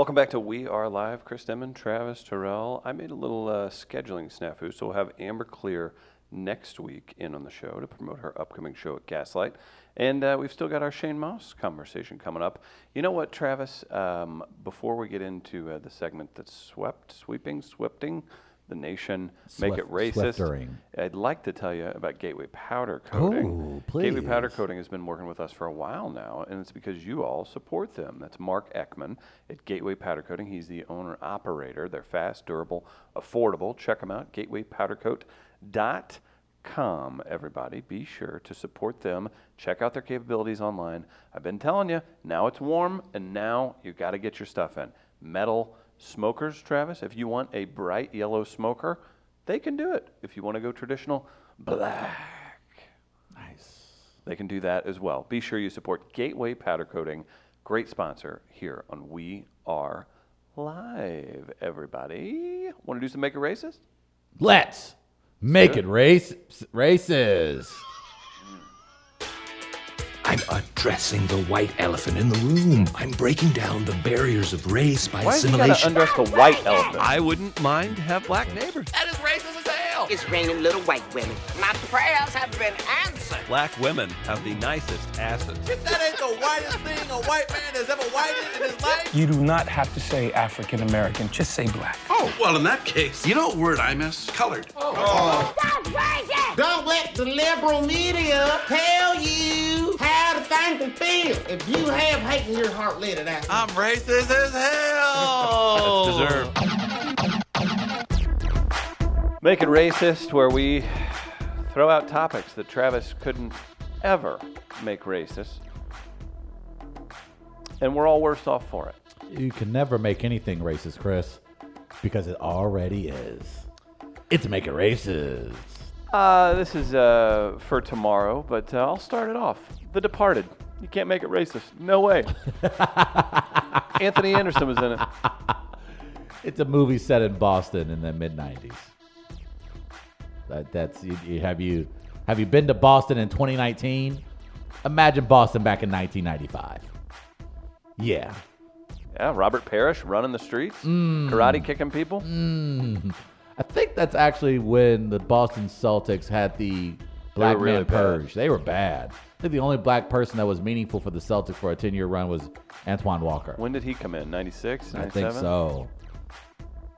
Welcome back to We Are Live. Chris Denman, Travis Terrell. I made a little uh, scheduling snafu, so we'll have Amber Clear next week in on the show to promote her upcoming show at Gaslight. And uh, we've still got our Shane Mauss conversation coming up. You know what, Travis? Um, before we get into uh, the segment that's swept, sweeping, swifting the nation, make it racist, swiftering. I'd like to tell you about Gateway Powder Coating. Oh, Gateway Powder. Coating has been working with us for a while now, and it's because you all support them. That's Mark Ekman at Gateway Powder Coating. He's the owner operator. They're fast, durable, affordable. Check them out, gatewaypowdercoat.com. Everybody, be sure to support them. Check out their capabilities online. I've been telling you, now it's warm, and now you've got to get your stuff in. Metal smokers, Travis, if you want a bright yellow smoker, they can do it. If you want to go traditional, black. Nice. They can do that as well. Be sure you support Gateway Powder Coating, great sponsor here on We Are Live. Everybody, want to do some Make It Racist? Let's make it race racist. I'm addressing the white elephant in the room. I'm breaking down the barriers of race by Why is he got to assimilation. undress the white elephant? I wouldn't mind to have black neighbors. that is racist as hell. It's raining little white women. My prayers have been answered. Black women have the nicest asses. That ain't the whitest thing a white man has ever whited in his life. You do not have to say African American, just say black. Oh, well, in that case, you know what word I miss? Colored. Oh, Don't let the liberal media tell you how to think feel. If you have hate in your heart, let it out. I'm racist as hell. Deserved. Make It Racist, where we throw out topics that Travis couldn't ever make racist. And we're all worse off for it. You can never make anything racist, Chris, because it already is. It's make it racist. Uh, this is uh, for tomorrow, but uh, I'll start it off. The Departed. You can't make it racist. No way. Anthony Anderson was in it. It's a movie set in Boston in the mid '90s. That, that's you, you, have you have you been to Boston in 2019? Imagine Boston back in 1995. Yeah, Yeah, Robert Parish running the streets, karate kicking people. I think that's actually when the Boston Celtics had the black really man bad. purge. They were bad. I think the only black person that was meaningful for the Celtics for a 10 year run was Antoine Walker. When did he come in? 96, I think so.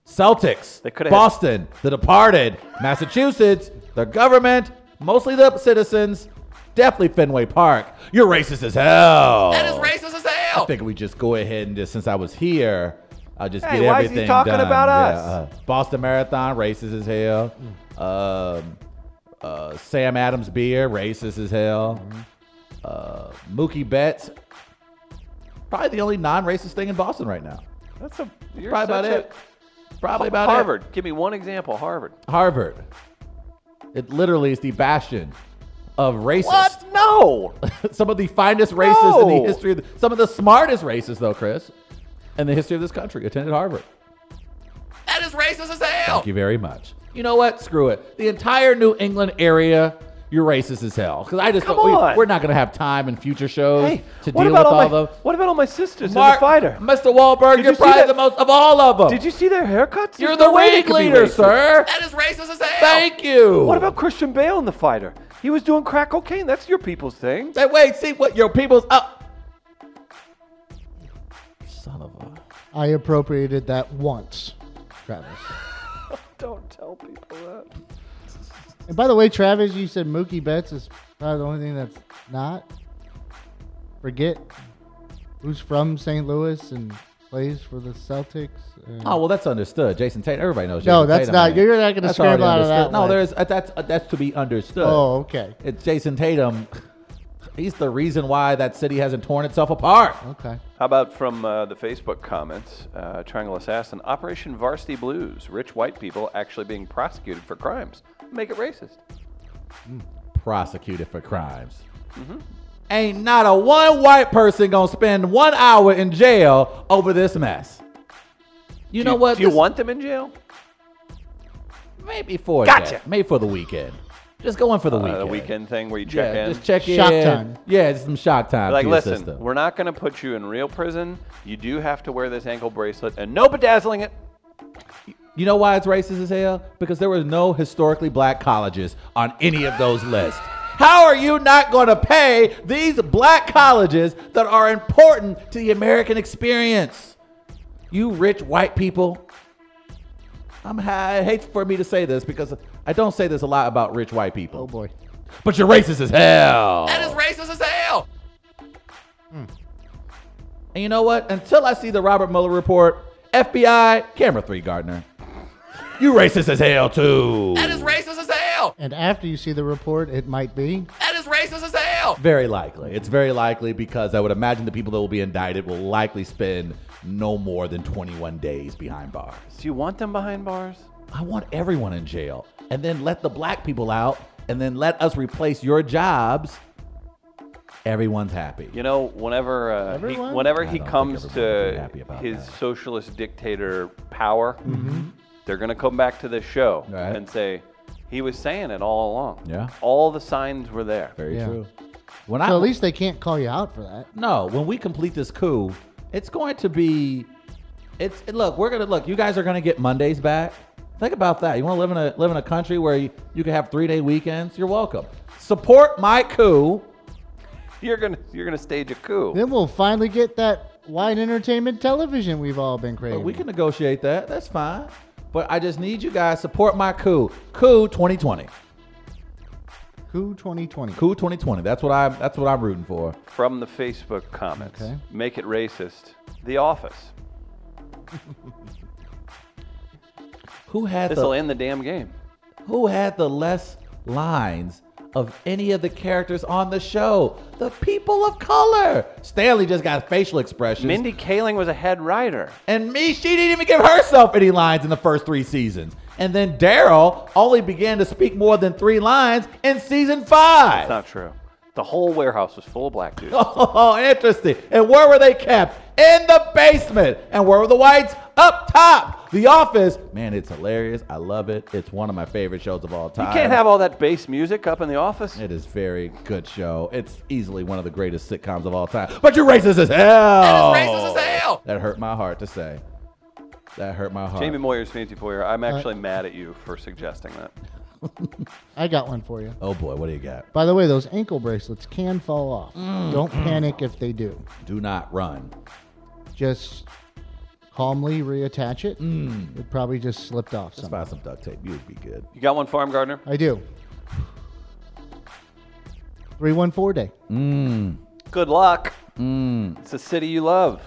Celtics, They coulda had- Boston, The Departed, Massachusetts, the government, mostly the citizens, definitely Fenway Park. You're racist as hell. That is racist as hell. I think we just go ahead and just since I was here, I'll just Hey, get why is he everything talking done. about Yeah, us? uh, Boston Marathon, racist as hell. Um, uh, Sam Adams beer, racist as hell. Uh, Mookie Betts, probably the only non-racist thing in Boston right now. That's a Probably about a- it. Probably about it. Harvard. Give me one example. Harvard. Harvard. It literally is the bastion of racists. What? No. some of the finest racists in the history of the, some of the smartest racists though, Chris, in the history of this country attended Harvard. That is racist as hell. Thank you very much. You know what? Screw it. The entire New England area, you're racist as hell. Because I just Come don't, we, on. we're not going to have time in future shows Hey, to what deal about with all all my, the. What about all my sisters Mark, in the fighter? Mr. Wahlberg, Did you're you see probably that- the most of all of them. Did you see their haircuts? You're There's the no way they could be ringleader, racist. sir. That is racist as hell. Thank you. What about Christian Bale in the fighter? He was doing crack cocaine. That's your people's thing. Hey, wait, see what your people's up. I appropriated that once, Travis. Don't tell people that. And by the way, Travis, you said Mookie Betts is probably the only thing that's not. Forget who's from St. Louis and plays for the Celtics. and- Oh well, that's understood. Jayson Tatum. Everybody knows. No, Jayson that's Tatum, not- man. you're not gonna That's scramble already out of that. No, one. there's uh, that's uh, that's to be understood. Oh, okay. It's Jayson Tatum. He's the reason why that city hasn't torn itself apart. Okay. How about from uh, the Facebook comments? Uh, Triangle Assassin, Operation Varsity Blues. Rich white people actually being prosecuted for crimes. Make it racist. Prosecuted for crimes. Mm-hmm. Ain't not a one white person gonna spend one hour in jail over this mess. You Do know what? Do you want them in jail? Maybe for Gotcha. day. Maybe for the weekend. Just go in for the uh, weekend. the weekend thing where you check yeah, in. just check Shock in. time. Yeah, just some shock time. like, to your listen, system. we're not going to put you in real prison. You do have to wear this ankle bracelet and no bedazzling it. You know why it's racist as hell? Because there were no historically black colleges on any of those lists. How are you not going to pay these black colleges that are important to the American experience? You rich white people. I'm I hate for me to say this because I don't say this a lot about rich white people. Oh boy. But you're racist as hell. That is racist as hell. Hmm. And you know what? Until I see the Robert Mueller report, FBI, camera three, Gardner. You racist as hell too. That is racist as hell. And after you see the report, it might be. That is racist as hell. Very likely. It's very likely because I would imagine the people that will be indicted will likely spend no more than 21 days behind bars. Do you want them behind bars? I want everyone in jail and then let the black people out and then let us replace your jobs. Everyone's happy. You know, whenever uh, he, whenever I he comes everyone would be to his that. Mm-hmm. socialist dictator power, they're going to come back to this show Right. and say he was saying it all along. Yeah. all the signs were there. Very Yeah. true. When So I at least they can't call you out for that. No, when we complete this coup, it's going to be. It's look, we're gonna look. You guys are gonna get Mondays back. Think about that. You want to live in a live in a country where you, you can have three day weekends. You're welcome. Support my coup. You're gonna you're gonna stage a coup. Then we'll finally get that wide entertainment television we've all been But craving. we can negotiate that. That's fine. But I just need you guys support my coup. Coup 2020. Coup 2020. Coup 2020. That's what I'm. That's what I'm rooting for. From the Facebook comments, Okay. make it racist. The Office. Who had This the will end the damn game. Who had the less lines of any of the characters on the show? The people of color. Stanley just got facial expressions. Mindy Kaling was a head writer. and me, she didn't even give herself any lines in the first three seasons. And then Daryl only began to speak more than three lines in season five. That's not true. The whole warehouse was full of black dudes. Oh, interesting. And where were they kept? In the basement. And where were the whites? Up top. The Office. Man, it's hilarious. I love it. It's one of my favorite shows of all time. You can't have all that bass music up in the office. It is very good show. It's easily one of the greatest sitcoms of all time. But you're racist as hell. That is racist as hell. That hurt my heart to say. That hurt my heart. Jamie Moyer's fancy foyer. I'm actually mad at you for suggesting that. I got one for you. oh boy, what do you got? By the way, those ankle bracelets can fall off. Mm. Don't panic if they do. Do not run. Just calmly reattach it. It probably just slipped off Just somehow. find some duct tape. You would be good. You got one, Farm Gardener? I do. 314 day. Mm. Good luck. Mm. It's a city you love.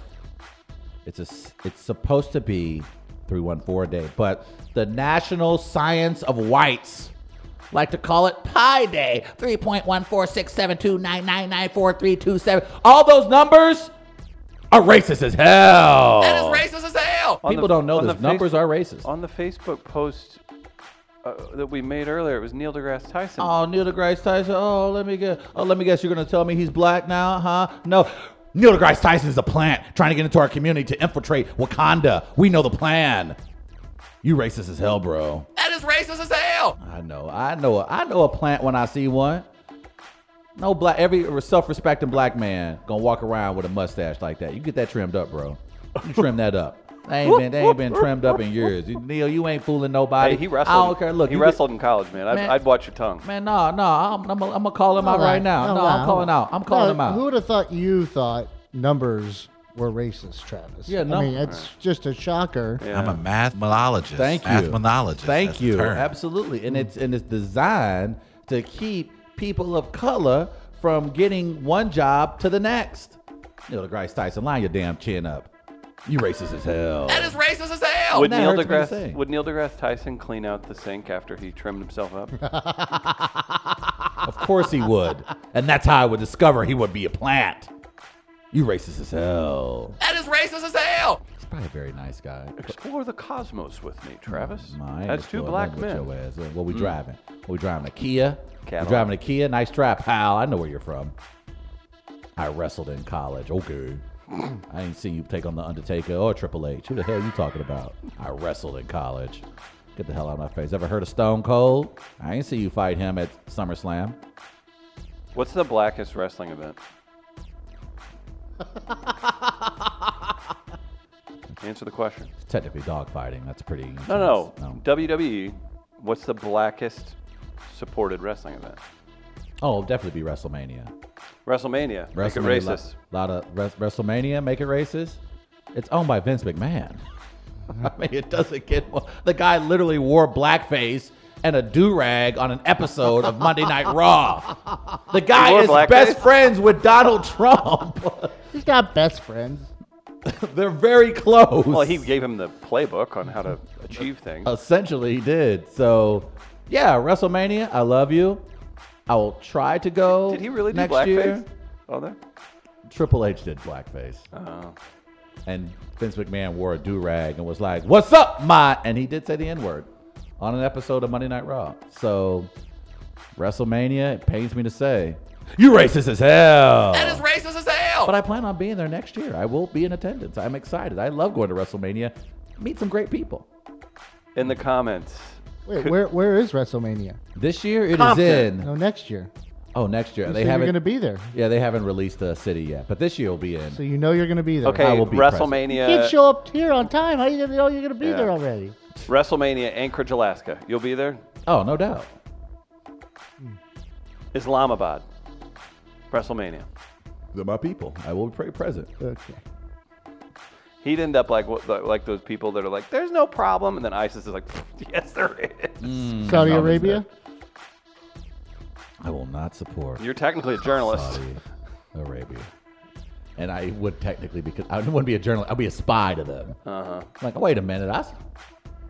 It's a. s- It's supposed to be three one four a day, but the National Science of Whites like to call it Pi Day. Three point one four six seven two nine nine nine four three two seven. All those numbers are racist as hell. That is racist as hell. On People the- don't know on this. the Numbers face- are racist. On the Facebook post uh, that we made earlier, it was Neil deGrasse Tyson. Oh, Neil deGrasse Tyson. Oh, let me get. Oh, let me guess. You're gonna tell me he's black now, huh? No. Neil deGrasse Tyson is a plant trying to get into our community to infiltrate Wakanda. We know the plan. You racist as hell, bro. That is racist as hell. I know. I know. I know a plant when I see one. No black. Every self-respecting black man gonna walk around with a mustache like that. You get that trimmed up, bro. You trim that up. They ain't been. They ain't been trimmed up in years. You- Neil, you ain't fooling nobody. Hey, he wrestled. I wrestled. don't care. Look, he you get- wrestled in college, man. I'd, Man. I'd watch your tongue. Man, no, no, I'm, I'm, I'm gonna call him oh, out Hold right now. Oh, hold No, on, I'm calling out. I'm calling No, him out. Who would have thought you thought numbers were racist, Travis? Yeah, I mean, it's just a shocker. Yeah. I'm a mathemologist. Thank you. Mathemologist. Thank That's you. Absolutely, and it's and it's designed to keep people of color from getting one job to the next. Neil deGrasse Tyson, line your damn chin up. You racist as hell. That is racist as hell. Would Neil hurts me to say. deGrasse Would Neil deGrasse Tyson clean out the sink after he trimmed himself up? Of course he would, and that's how I would discover he would be a plant. You racist as hell. That is racist as hell. He's probably a very nice guy. Explore the cosmos with me, Travis. No, I ain't That's two black men. Your ass. What we mm. driving? What we driving? A Kia? We Cadillac. driving a Kia? Nice trap, pal. I know where you're from. I wrestled in college. Okay. I ain't seen you take on the Undertaker or Triple H. Who the hell are you talking about? I wrestled in college. Get the hell out of my face. Ever heard of Stone Cold? I ain't see you fight him at SummerSlam. What's the blackest wrestling event? Answer the question. It's technically dogfighting. That's pretty. No, no, intense. WWE. What's the blackest supported wrestling event? Oh, it'll definitely be WrestleMania. WrestleMania. Make it WrestleMania, racist. A lot of res- WrestleMania, make it racist. It's owned by Vince McMahon. I mean, it doesn't get more. The guy literally wore blackface and a do rag on an episode of Monday Night Raw. The guy is blackface? best friends with Donald Trump. He's got best friends. They're very close. Well, he gave him the playbook on how to achieve things. Essentially, he did. So, yeah, WrestleMania. I love you. I will try to go. Did he really do next blackface? year. Oh, there. Triple H did blackface. Oh. and Vince McMahon wore a do rag and was like, "What's up, my?" And he did say the N word on an episode of Monday Night Raw. So WrestleMania, it pains me to say, you racist as hell. That is racist as hell. But I plan on being there next year. I will be in attendance. I'm excited. I love going to WrestleMania. Meet some great people. In the comments. Wait, where where is WrestleMania? This year it is Compton. in. No, next year. Oh, next year You they said you're haven't. going to be there, yeah, they haven't released a city yet, but this year will be in. so you know you're going to be there. Okay, I will be present. You WrestleMania. can't show up here on time. How you going to know you're going to be Yeah. there already? WrestleMania, Anchorage, Alaska. You'll be there. Oh, no doubt. Islamabad. WrestleMania. They're my people. I will be present. Okay. He'd end up like what- like those people that are like, "There's no problem," and then ISIS is like, "Yes, there is." Saudi I'll be Arabia? I will not support. You're technically a journalist. Saudi Arabia. And I would technically because I wouldn't be a journalist. I'd be a spy to them. Uh huh. Like, wait a minute, I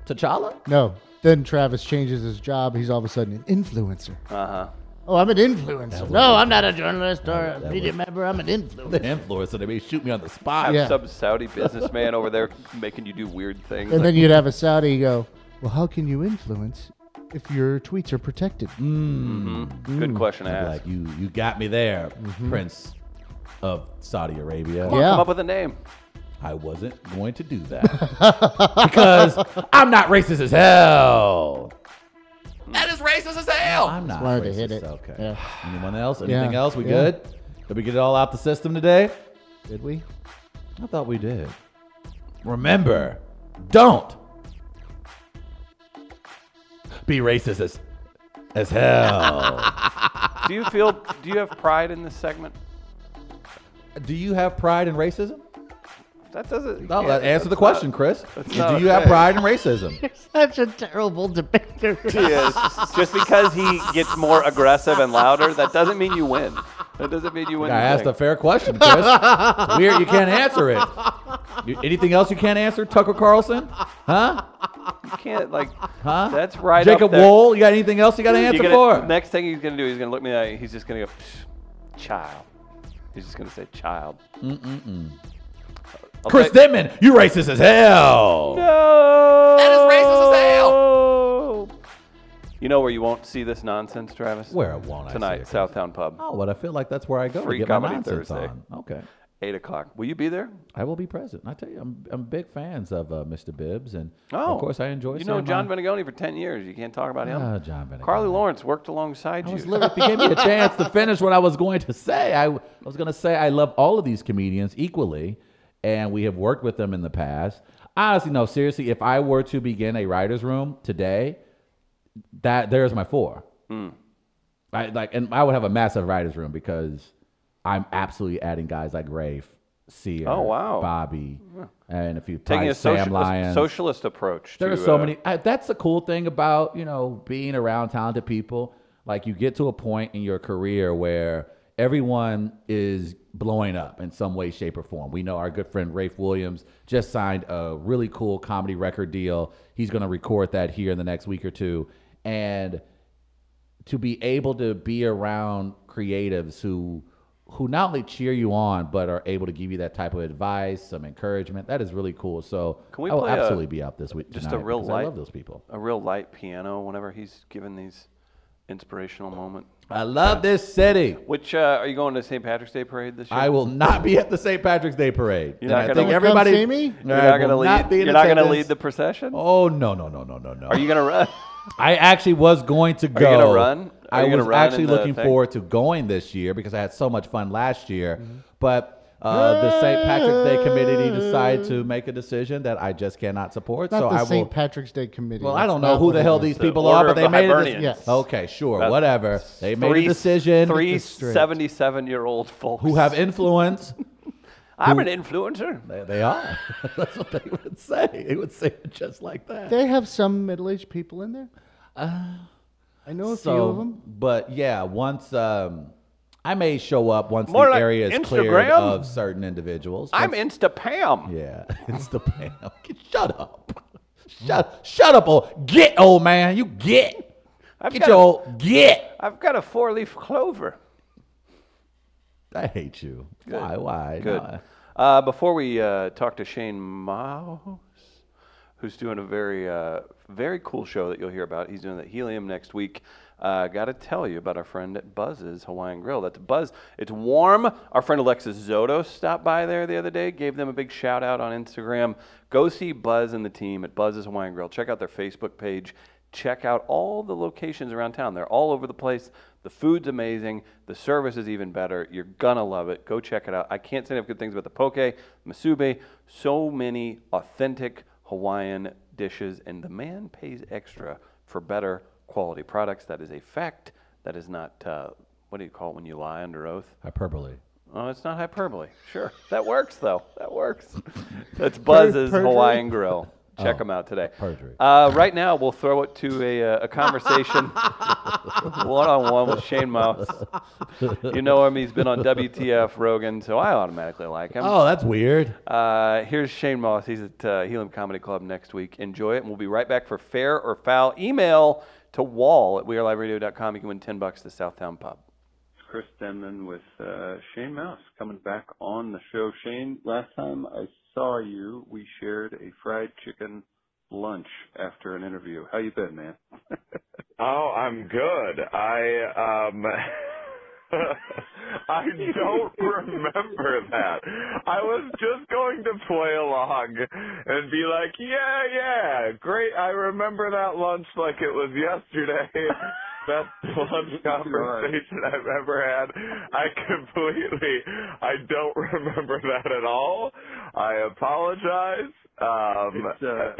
T'Challa? No. Then Travis changes his job. He's all of a sudden an influencer. Uh huh. Oh, I'm an influencer. No, I'm not a journalist or a media member. I'm an The influencer. influencer. They may shoot me on the spot. Have Yeah. some Saudi businessman over there making you do weird things. And like- then you'd have a Saudi go, well, how can you influence if your tweets are protected? Mhm. Good mm. question to ask. Like you, you got me there, mm-hmm. Prince of Saudi Arabia. Come on, Yeah. Come up with a name. I wasn't going to do that because I'm not racist as hell. That is racist as hell. I'm not. wanted to racist. hit it. Okay. Yeah. Anyone else? Anything Yeah. else? We Yeah. good? Did we get it all out the system today? Did we? I thought we did. Remember, don't be racist as, as hell. Do you feel? Do you have pride in this segment? Do you have pride in racism? That doesn't. No, yeah, that, answer the question, not- Chris. Do not you have pride in racism? You're Such a terrible debater. He is. Just because he gets more aggressive and louder, that doesn't mean you win. That doesn't mean you win. I asked thing. a fair question, Chris. It's weird you can't answer it. You- anything else you can't answer, Tucker Carlson? Huh? You can't like. Huh? That's right. Jacob up there. Wool, you got anything else you got to answer gonna- for? Next thing he's gonna do, he's gonna look me in the eye. He's just gonna go, child. He's just gonna say child. Mm-mm-mm. I'll Chris say- Denman, you racist as hell. No. That is racist as hell. You know where you won't see this nonsense, Travis? Where won't I see Tonight, it, Chris? Southtown Pub, Oh, but I feel like that's where I go Free to get my nonsense Thursday. on. Okay. eight o'clock. Will you be there? I will be present. I tell you, I'm, I'm big fans of uh, Mr. Bibbs, and Oh, of course I enjoy. You know John my- Benegoni for ten years. You can't talk about him. Ah, John Benegoni. Carly Lawrence worked alongside I you. was literally, if you gave me a chance to finish what I was going to say, I, I was going to say I love all of these comedians equally, and we have worked with them in the past. Honestly, no, seriously, if I were to begin a writer's room today, that there's my four. Hmm. I like, and I would have a massive writer's room because I'm absolutely adding guys like Rafe, Sear, Oh, wow. Bobby, and if you Taking probably a, Sam soci- a socialist approach. There to, are so uh, many. I, that's the cool thing about you know being around talented people. Like you get to a point in your career where everyone is blowing up in some way, shape, or form. We know our good friend Rafe Williams just signed a really cool comedy record deal. He's going to record that here in the next week or two, and to be able to be around creatives who who not only cheer you on but are able to give you that type of advice, some encouragement. That is really cool. So Can we I will play a- absolutely be out this week. just a real light. I love those people. a real light piano whenever he's given these inspirational moment? I love this city. Which uh, are you going to St. Patrick's Day parade this year? I will not be at the St. Patrick's Day parade. You're And not I think everybody. see me? You're not going to lead. you're not going to lead the procession. Oh no no no no no no! Are you going to run? I actually was going to go. Are you gonna run? Are I was actually looking thing? forward to going this year because I had so much fun last year. Mm-hmm. But uh, the St. Patrick's Day committee decided to make a decision that I just cannot support. Not so the I will. St. Patrick's Day committee. well, I don't know who the hell these people Order are, but they the made a Hibernians. Yes. Okay, sure, That- whatever. They made a decision. Three 77 year old folks who have influence. I'm an influencer. they, they are. That's what they would say. They would say it just like that. They have some middle-aged people in there. I know a few of them. But yeah, once um, I may show up once More the like area is cleared of certain individuals. I'm Insta Pam. Yeah, Insta Pam. Shut up. Shut, shut up, old get old man. You get. I've get got your a- old get. I've got a four leaf clover. I hate you. Why? Why? Good. No, Uh, before we uh, talk to Shane Mauss, who's doing a very, uh, very cool show that you'll hear about. He's doing the Helium next week. Uh, Got to tell you about our friend at Buzz's Hawaiian Grill. That's Buzz. It's warm. Our friend Alexis Zoto stopped by there the other day, gave them a big shout out on Instagram. Go see Buzz and the team at Buzz's Hawaiian Grill. Check out their Facebook page. Check out all the locations around town. They're all over the place. The food's amazing. The service is even better. You're gonna love it. Go check it out. I can't say enough good things about the poke, musubi. So many authentic Hawaiian dishes, and the man pays extra for better quality products. That is a fact. That is not uh, what do you call it when you lie under oath? hyperbole. Oh, it's not hyperbole. Sure, that works though. That works. That's Buzz's perjury? Hawaiian Grill. Check Oh, them out today. perjury. Uh, right now, we'll throw it to a, uh, a conversation one on one with Shane Mauss. You know him. He's been on WTF Rogan, so I automatically like him. Oh, that's weird. Uh, here's Shane Mauss. He's at uh, Helium Comedy Club next week. Enjoy it, and we'll be right back for fair or foul. Email to wall at weareliveradio.com. You can win 10 bucks to Southtown Pub. Chris Denman with uh, Shane Mauss coming back on the show. Shane, last time I saw you, we shared a fried chicken lunch after an interview. How you been, man? Oh, I'm good. I um I don't remember that. I was just going to play along and be like, "Yeah, yeah, great. I remember that lunch like it was yesterday." Best lunch conversation I've ever had. I completely, I don't remember that at all. I apologize. Um, It's, uh,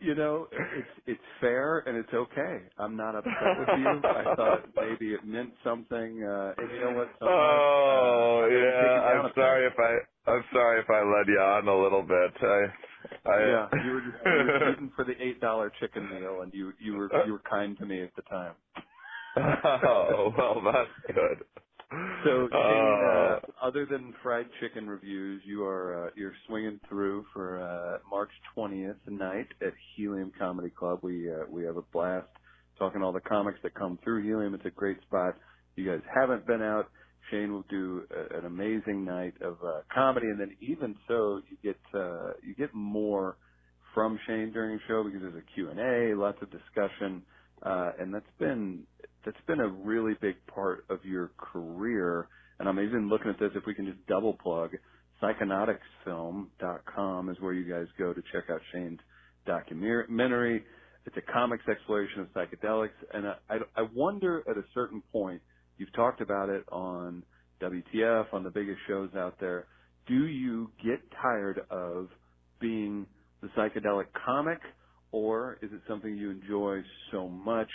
you know, it's it's fair and it's okay. I'm not upset with you. I thought maybe it meant something. Uh, and you know what? Sometimes, Oh uh, I gotta take yeah, I'm sorry if I I'm sorry if I led you on a little bit. I, I Yeah, you were just you were shooting for the eight dollar chicken meal, and you you were you were kind to me at the time. oh well, that's good. So, Shane, Uh, other than fried chicken reviews, you are uh, you're swinging through for uh, March 20th night at Helium Comedy Club. We uh, we have a blast talking to all the comics that come through Helium. It's a great spot. If you guys haven't been out. Shane will do a, an amazing night of uh, comedy, and then even so, you get uh, you get more from Shane during the show because there's a Q and A, lots of discussion, uh, and that's been that's been a really big part of your career. And I'm even looking at this. If we can just double plug, psychonauticsfilm.com is where you guys go to check out Shane's documentary. It's a comics exploration of psychedelics, and I, I, wonder at a certain point, you've talked about it on WTF, on the biggest shows out there. Do you get tired of being the psychedelic comic, or is it something you enjoy so much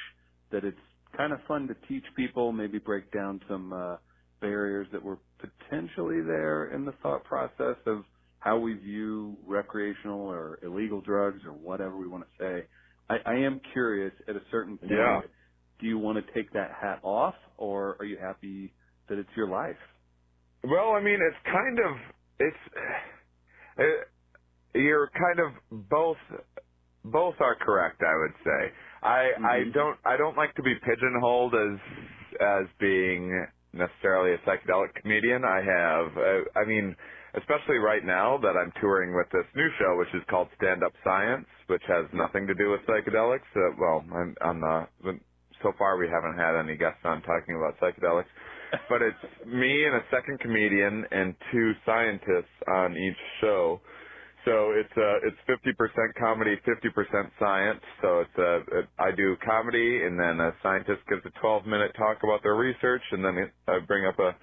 that it's kind of fun to teach people, maybe break down some uh, barriers that were potentially there in the thought process of how we view recreational or illegal drugs or whatever we want to say. I, I am curious at a certain point, Yeah. do you want to take that hat off or are you happy that it's your life? well, I mean, it's kind of it's uh, you're kind of both both are correct. I would say. I I Mhm. don't I don't like to be pigeonholed as as being necessarily a psychedelic comedian. I have uh, I mean especially right now that I'm touring with this new show which is called Stand Up Science, which has nothing to do with psychedelics. Uh, well, I'm the, the so far we haven't had any guests on talking about psychedelics, but it's me and a second comedian and two scientists on each show. So it's uh it's 50% comedy, 50% science. So it's uh I do comedy and then a scientist gives a 12 minute talk about their research and then I bring up a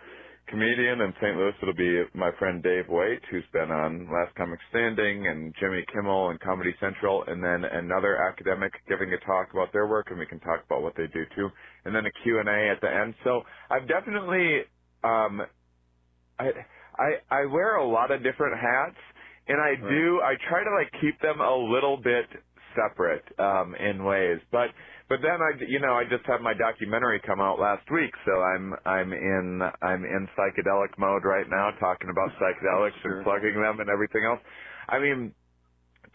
comedian in St. Louis. It'll be my friend Dave Waite, who's been on Last Comic Standing and Jimmy Kimmel and Comedy Central, and then another academic giving a talk about their work, and we can talk about what they do too, and then a Q and A at the end. So I've definitely, um, I I I wear a lot of different hats, and I do I try to like keep them a little bit separate um, in ways, but but then I, you know, I just had my documentary come out last week, so I'm I'm in I'm in psychedelic mode right now, talking about psychedelics and plugging them and everything else. I mean,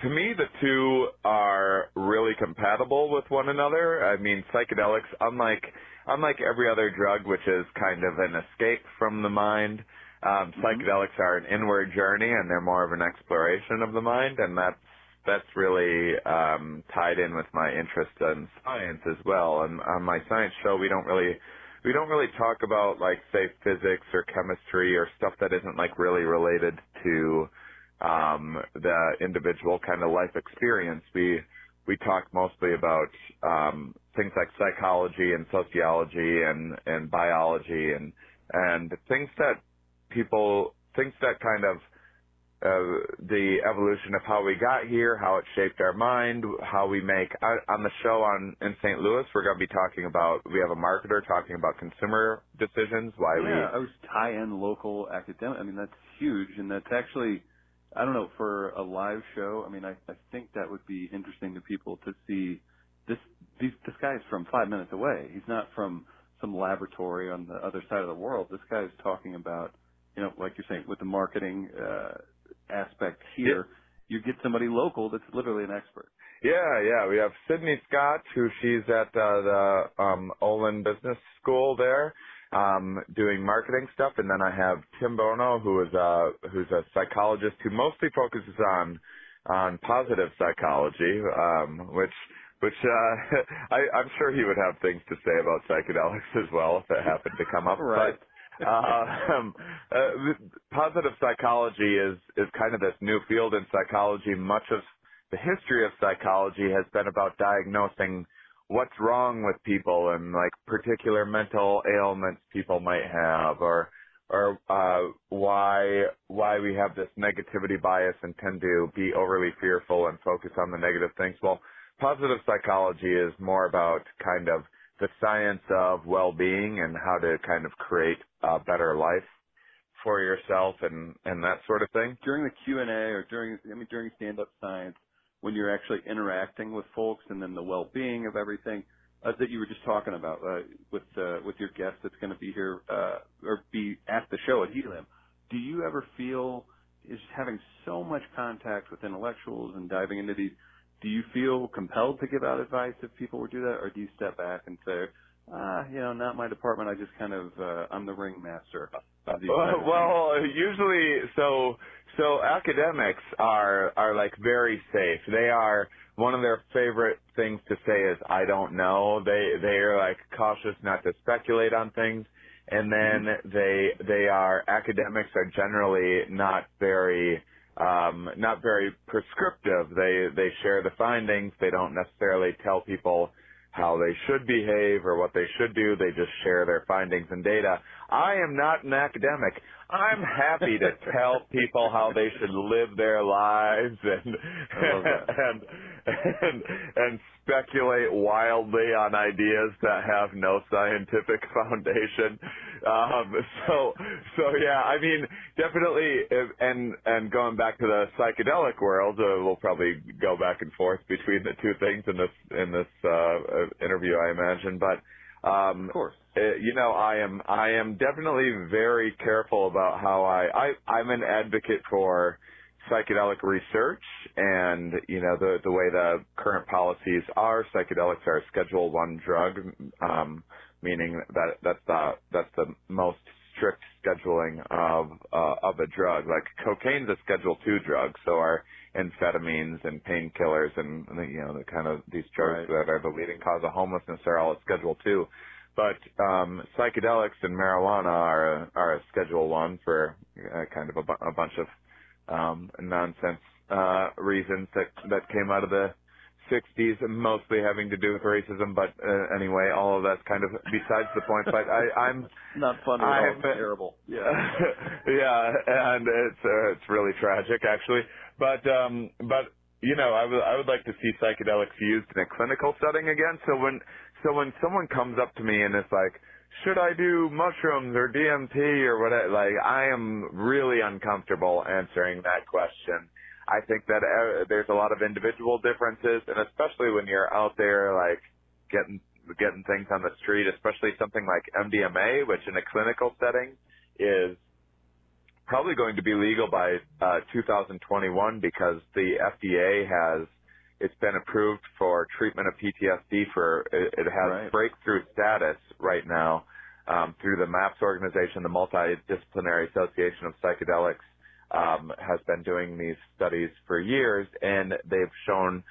to me, the two are really compatible with one another. I mean, psychedelics, unlike unlike every other drug, which is kind of an escape from the mind, um, psychedelics are an inward journey, and they're more of an exploration of the mind, and that's that's really um, tied in with my interest in science as well. And on my science show, we don't really we don't really talk about like say physics or chemistry or stuff that isn't like really related to um, the individual kind of life experience. We we talk mostly about um, things like psychology and sociology and and biology and and things that people things that kind of uh, the evolution of how we got here, how it shaped our mind, how we make uh, on the show on in St. Louis. We're going to be talking about. We have a marketer talking about consumer decisions. Why yeah, we I was tie in local academic. I mean, that's huge, and that's actually, I don't know, for a live show. I mean, I, I think that would be interesting to people to see this. These, this guy is from five minutes away. He's not from some laboratory on the other side of the world. This guy is talking about, you know, like you're saying, with the marketing. Uh, aspect here, you get somebody local that's literally an expert. Yeah, yeah. We have Sydney Scott, who she's at uh, the um, Olin Business School there, um, doing marketing stuff, and then I have Tim Bono, who is a who's a psychologist who mostly focuses on on positive psychology, um, which which uh, I, I'm sure he would have things to say about psychedelics as well if it happened to come up. Right. But uh, um, uh, positive psychology is is kind of this new field in psychology. Much of the history of psychology has been about diagnosing what's wrong with people and like particular mental ailments people might have, or or uh, why why we have this negativity bias and tend to be overly fearful and focus on the negative things. Well, positive psychology is more about kind of the science of well-being and how to kind of create a better life for yourself and and that sort of thing. During the Q and A or during I mean during stand-up science, when you're actually interacting with folks and then the well-being of everything uh, that you were just talking about uh, with uh, with your guest that's going to be here uh, or be at the show at Helium. Do you ever feel is having so much contact with intellectuals and diving into these? Do you feel compelled to give out advice if people would do that, or do you step back and say, ah, you know, not my department. I just kind of uh, I'm the ringmaster. Of these Well, well, usually, so so academics are are like very safe. They are one of their favorite things to say is I don't know. They they are like cautious not to speculate on things, and then they they are academics are generally not very um, not very prescriptive. They they share the findings. They don't necessarily tell people how they should behave or what they should do. They just share their findings and data. I am not an academic. I'm happy to tell people how they should live their lives and and and and speculate wildly on ideas that have no scientific foundation. Um, so so yeah, I mean definitely. if- And and going back to the psychedelic world, uh, we'll probably go back and forth between the two things in this in this uh, uh, interview, I imagine. But um, Of course. uh, you know, I am I am definitely very careful about how I, I I'm an advocate for psychedelic research and you know the the way the current policies are psychedelics are a schedule 1 drug um meaning that that's the that's the most strict scheduling of uh, of a drug like cocaine's a schedule 2 drug so our amphetamines and painkillers and you know the kind of these drugs that are the leading cause of homelessness are all at Schedule Two. But um, psychedelics and marijuana are a, are a Schedule One for uh, kind of a, bu- a bunch of um, nonsense uh, reasons that that came out of the 60s, mostly having to do with racism. But uh, anyway, all of that's kind of besides the point. But I, I'm Not fun at all. I'm- It's terrible. yeah, yeah, and it's uh, it's really tragic actually. But um, but you know, I would I would like to see psychedelics used in a clinical setting again. So when so when someone comes up to me and it's like, should I do mushrooms or DMT or whatever? Like I am really uncomfortable answering that question. I think that uh, there's a lot of individual differences, and especially when you're out there like getting getting things on the street, especially something like MDMA, which in a clinical setting is probably going to be legal by uh, 2021 because the FDA has it's been approved for treatment of PTSD for it, it has Right. breakthrough status right now um, through the MAPS organization, the Multidisciplinary Association of Psychedelics um, has been doing these studies for years, and they've shown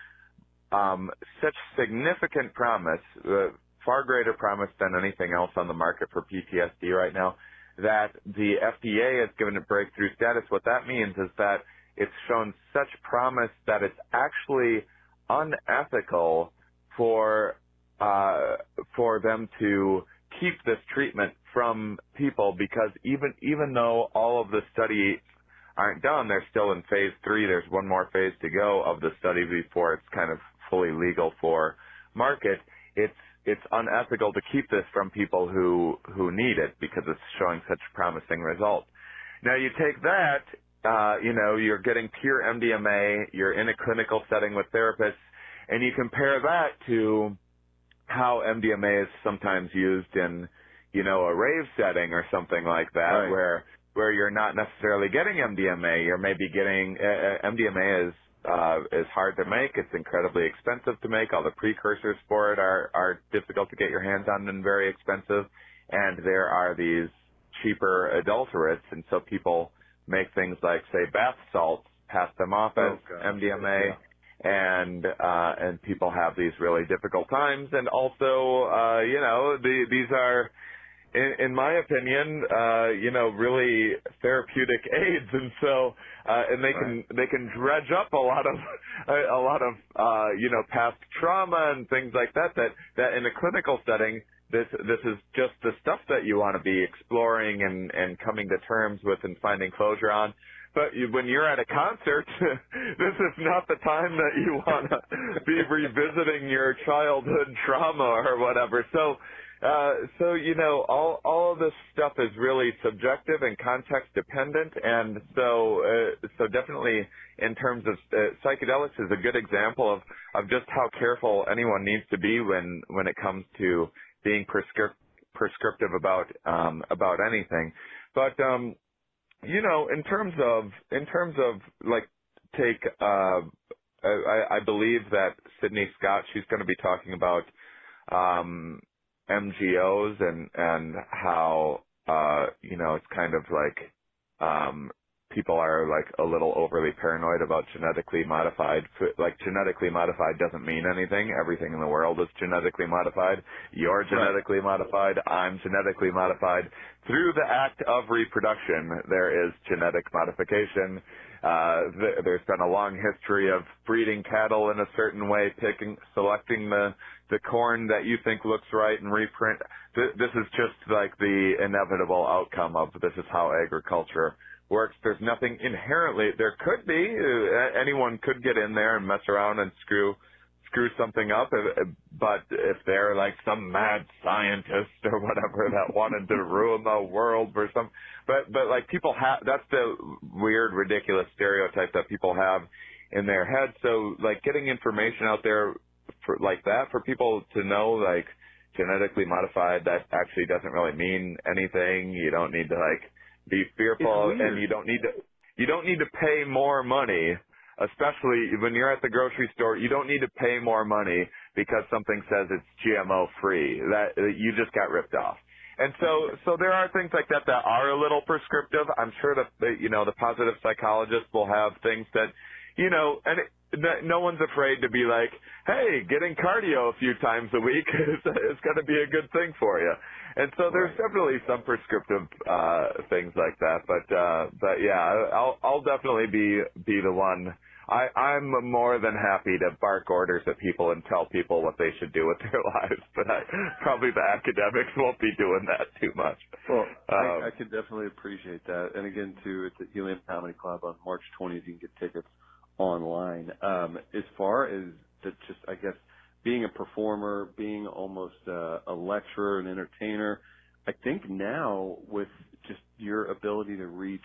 um, such significant promise, uh, far greater promise than anything else on the market for PTSD right now, that the FDA has given it breakthrough status. What that means is that it's shown such promise that it's actually unethical for uh, for them to keep this treatment from people because even even though all of the study aren't done, they're still in phase three. There's one more phase to go of the study before it's kind of fully legal for market. It's it's unethical to keep this from people who who need it because it's showing such promising results. Now you take that, uh, you know, you're getting pure MDMA, you're in a clinical setting with therapists, and you compare that to how MDMA is sometimes used in, you know, a rave setting or something like that, Right. where where you're not necessarily getting MDMA, you're maybe getting uh, uh, MDMA is uh, is hard to make. It's incredibly expensive to make. All the precursors for it are are difficult to get your hands on and very expensive. And there are these cheaper adulterates, and so people make things like say bath salts, pass them off Oh, as gosh. MDMA and uh and people have these really difficult times and also uh you know the these are in, in my opinion uh you know really therapeutic aids. And so uh and they can they can dredge up a lot of a, a lot of uh you know past trauma and things like that that that in a clinical setting this this is just the stuff that you want to be exploring and and coming to terms with and finding closure on. But when you're at a concert, this is not the time that you want to be revisiting your childhood trauma or whatever. So, uh, so you know, all all of this stuff is really subjective and context dependent, and so uh, so definitely in terms of uh, psychedelics is a good example of of just how careful anyone needs to be when when it comes to being prescrip- prescriptive about um, about anything. But um, you know, in terms of in terms of like take uh I, I believe that Sydney Scott she's going to be talking about um MGOs and and how uh you know it's kind of like um people are like a little overly paranoid about genetically modified food. Like genetically modified doesn't mean anything. Everything in the world is genetically modified. You're genetically modified. I'm genetically modified. Through the act of reproduction, there is genetic modification. Uh, th- there's been a long history of breeding cattle in a certain way, picking, selecting the the corn that you think looks right and reprint. Th- this is just like the inevitable outcome of this is how agriculture works. There's nothing inherently. There could be anyone could get in there and mess around and screw screw something up, but if they're like some mad scientist or whatever that wanted to ruin the world for some, but but like people have that's the weird ridiculous stereotype that people have in their head. So like getting information out there for like that for people to know like genetically modified that actually doesn't really mean anything. You don't need to like be fearful and you don't need to you don't need to pay more money especially when you're at the grocery store you don't need to pay more money because something says it's gmo free. That you just got ripped off. And so so there are things like that that are a little prescriptive. I'm sure that the, you know the positive psychologists will have things that you know, and it, no- no one's afraid to be like, hey, getting cardio a few times a week is, is going to be a good thing for you. And so there's definitely some prescriptive uh things like that, but uh but yeah, I'll I'll definitely be be the one. I I'm more than happy to bark orders at people and tell people what they should do with their lives, but I, probably the academics won't be doing that too much. Well, Um, I, I can definitely appreciate that. And again, too, at the Helium Comedy Club on March 20th. You can get tickets online. Um, as far as the just, I guess, being a performer, being almost uh, a lecturer, an entertainer, I think now with just your ability to reach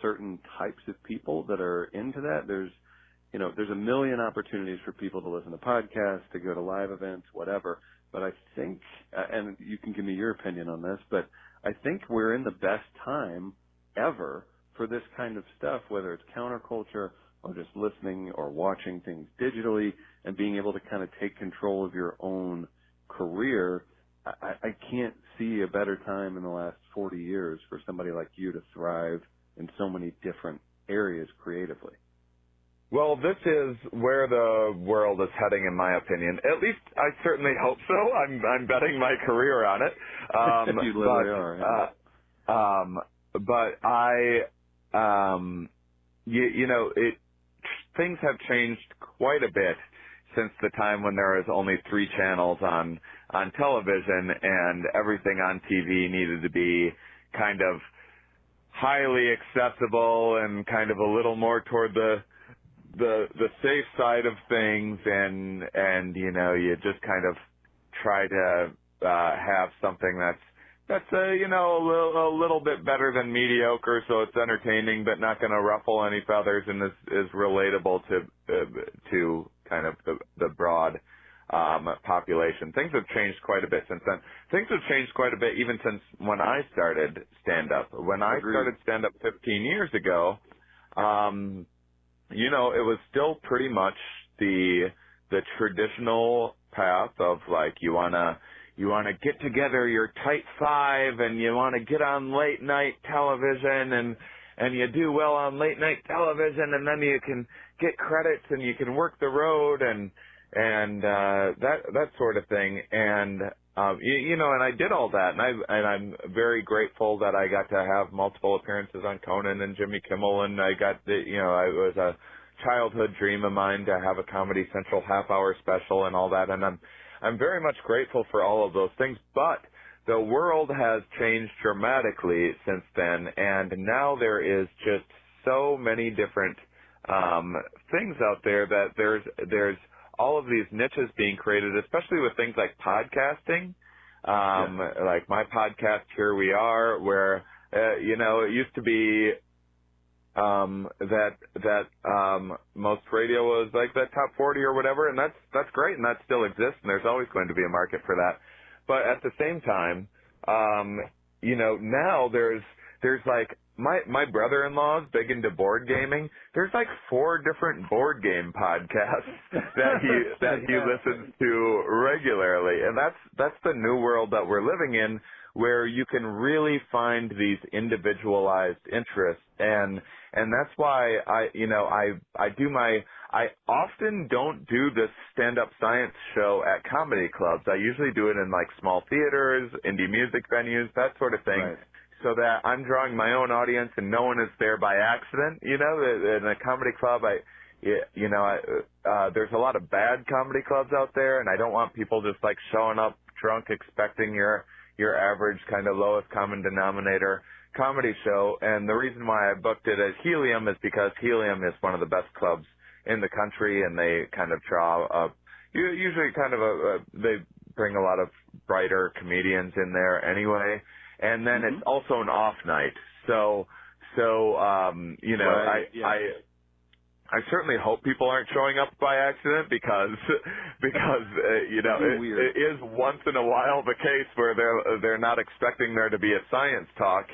certain types of people that are into that, there's you know, there's a million opportunities for people to listen to podcasts, to go to live events, whatever. But I think, and you can give me your opinion on this, but I think we're in the best time ever for this kind of stuff, whether it's counterculture or just listening or watching things digitally and being able to kind of take control of your own career. I, I can't see a better time in the last 40 years for somebody like you to thrive in so many different areas creatively. Well, this is where the world is heading, in my opinion. At least I certainly hope so. I'm I'm betting my career on it. Um, You but, literally are, yeah. uh, um, but I, um, you, you know, it things have changed quite a bit since the time when there was only three channels on on television and everything on TV needed to be kind of highly accessible and kind of a little more toward the the the safe side of things. And and you know you just kind of try to uh have something that's that's uh, you know a little a little bit better than mediocre so it's entertaining but not going to ruffle any feathers and is is relatable to uh, to kind of the the broad um population. Things have changed quite a bit since then. Things have changed quite a bit even since when I started stand up when I Agreed. started stand up 15 years ago um you know, it was still pretty much the the traditional path of like you wanna you wanna get together your tight five and you wanna get on late night television and and you do well on late night television and then you can get credits and you can work the road and and uh that that sort of thing. And um you, you know and I did all that and I and I'm very grateful that I got to have multiple appearances on Conan and Jimmy Kimmel and I got the you know I was a childhood dream of mine to have a Comedy Central half hour special and all that. And I'm I'm very much grateful for all of those things but the world has changed dramatically since then and now there is just so many different um things out there that there's there's all of these niches being created, especially with things like podcasting. Um, like my podcast, Here We Are, where, uh, you know, it used to be, um, that, that, um, most radio was like that top 40 or whatever, and that's, that's great, and that still exists, and there's always going to be a market for that. But at the same time, um, you know, now there's, there's like, my my brother-in-law is big into board gaming. There's like four different board game podcasts that he that he listens to regularly, and that's that's the new world that we're living in, where you can really find these individualized interests, and and that's why I you know I I do my I often don't do this stand-up science show at comedy clubs. I usually do it in like small theaters, indie music venues, that sort of thing Right. so that I'm drawing my own audience and no one is there by accident. You know, in a comedy club, I, you know, I, uh, there's a lot of bad comedy clubs out there, and I don't want people just like showing up drunk expecting your your average kind of lowest common denominator comedy show. And the reason why I booked it as Helium is because Helium is one of the best clubs in the country, and they kind of draw up usually kind of a, a they bring a lot of brighter comedians in there anyway and then Mm-hmm. it's also an off night. So, so um, you know, Right, I, yeah. I, I certainly hope people aren't showing up by accident because, because uh, you know, it, it is once in a while the case where they're they're not expecting there to be a science talk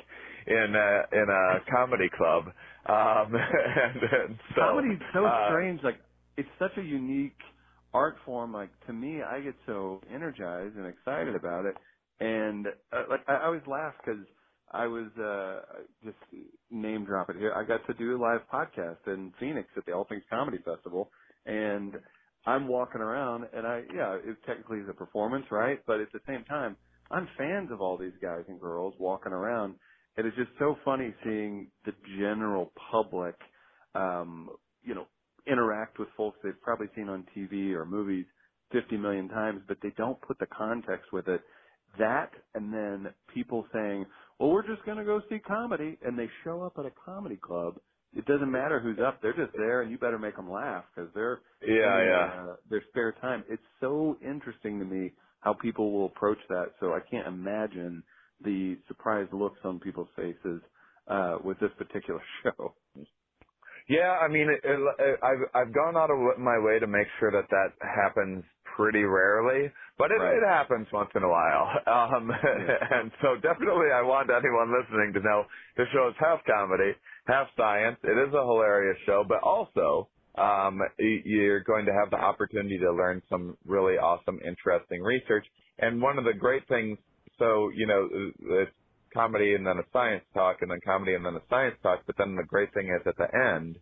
in a, in a comedy club. Um, and, and so, Comedy's so uh, strange. Like it's such a unique art form. Like to me, I get so energized and excited about it. And uh, like I I always laugh because I was uh just name drop it here. I got to do a live podcast in Phoenix at the All Things Comedy Festival, and I'm walking around, and I yeah, it technically is a performance, right? But at the same time, I'm fans of all these guys and girls walking around. and It is just so funny seeing the general public, um, you know, interact with folks they've probably seen on TV or movies 50 million times, but they don't put the context with it. That and then people saying, well, we're just going to go see comedy and they show up at a comedy club. It doesn't matter who's up. They're just there and you better make them laugh because they're, Yeah, in, yeah. Uh, their spare time. It's so interesting to me how people will approach that. So I can't imagine the surprised looks on people's faces, uh, with this particular show. Yeah, I mean, it, it, I've I've gone out of my way to make sure that that happens pretty rarely, but it, Right. it happens once in a while. Um, and so definitely, I want anyone listening to know the show is half comedy, half science. It is a hilarious show, but also um, you're going to have the opportunity to learn some really awesome, interesting research. And one of the great things, so you know, it's comedy and then a science talk, and then comedy and then a science talk. But then the great thing is at the end,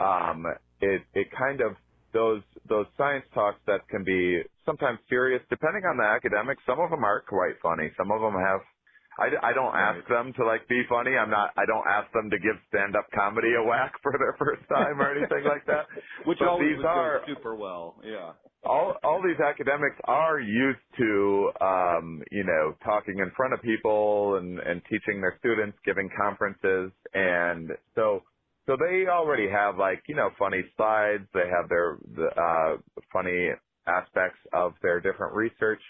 um, it it kind of those those science talks that can be sometimes serious, depending on the academics. Some of them are quite funny. Some of them have. I, I don't ask them to like be funny. I'm not. I don't ask them to give stand up comedy a whack for their first time or anything like that. Which But always these are super well. Yeah. all all these academics are used to um you know talking in front of people and and teaching their students giving conferences and so so they already have like you know funny slides they have their the, uh funny aspects of their different research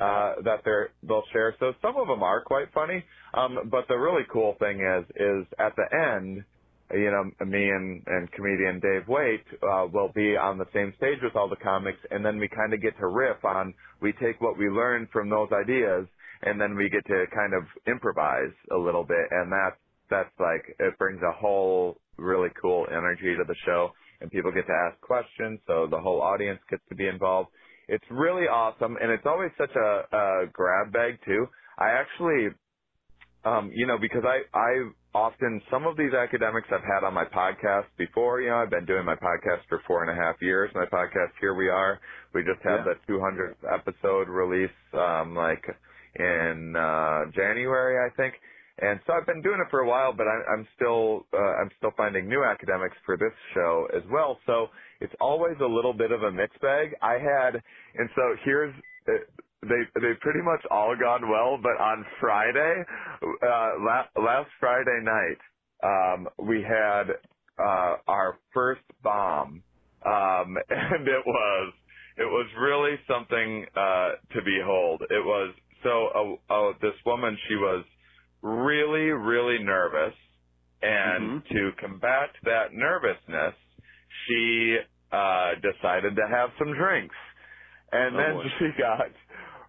uh that they're they'll share so some of them are quite funny um but the really cool thing is is at the end you know, me and, and comedian Dave Waite uh, will be on the same stage with all the comics, and then we kind of get to riff on. We take what we learned from those ideas, and then we get to kind of improvise a little bit, and that's that's like it brings a whole really cool energy to the show, and people get to ask questions, so the whole audience gets to be involved. It's really awesome, and it's always such a, a grab bag too. I actually um, you know, because I, I often, some of these academics I've had on my podcast before, you know, I've been doing my podcast for four and a half years. My podcast, Here We Are, we just had Yeah. the 200th episode release, um, like in, uh, January, I think. And so I've been doing it for a while, but I, I'm still, uh, I'm still finding new academics for this show as well. So it's always a little bit of a mixed bag. I had, and so here's, uh, they they pretty much all gone well, but on Friday, uh, la- last Friday night, um, we had uh, our first bomb, um, and it was it was really something uh, to behold. It was so uh, uh, this woman she was really really nervous, and to combat that nervousness, she uh, decided to have some drinks, and Oh, then boy. she got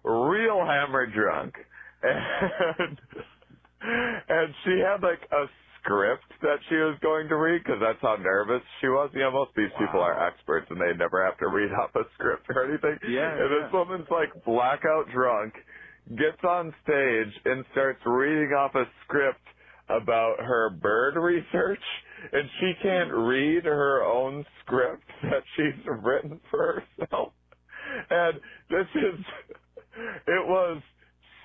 real hammer drunk and and she had like a script that she was going to read because that's how nervous she was. You know, most of these people are experts and they never have to read off a script or anything. Yeah, And this woman's like blackout drunk, gets on stage and starts reading off a script about her bird research and she can't read her own script that she's written for herself. And this is, it was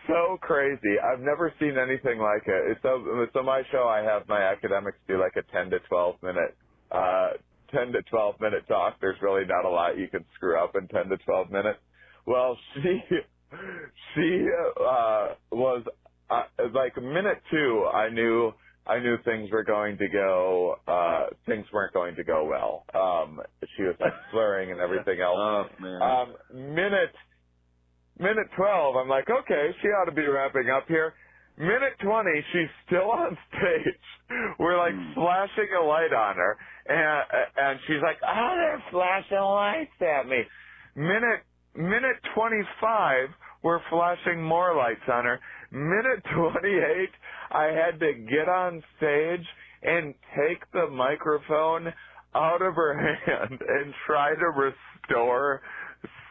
so crazy. I've never seen anything like it. So, so my show, I have my academics do like a 10 to 12 minute, uh, 10 to 12 minute talk. There's really not a lot you can screw up in 10 to 12 minutes. Well, she, she, uh, was, uh, like minute two, I knew, I knew things were going to go, uh, things weren't going to go well. Um, she was like slurring and everything else. Oh man. Um, minute minute twelve, I'm like, okay, she ought to be wrapping up here. Minute twenty, she's still on stage. We're like flashing a light on her, and and she's like, oh, they're flashing lights at me. Minute minute twenty five, we're flashing more lights on her. Minute twenty eight, I had to get on stage and take the microphone out of her hand and try to restore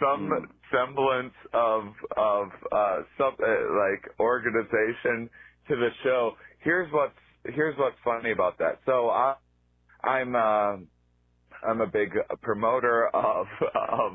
some semblance of of uh some uh, like organization to the show. Here's what's here's what's funny about that. So I, I'm uh, I'm a big promoter of of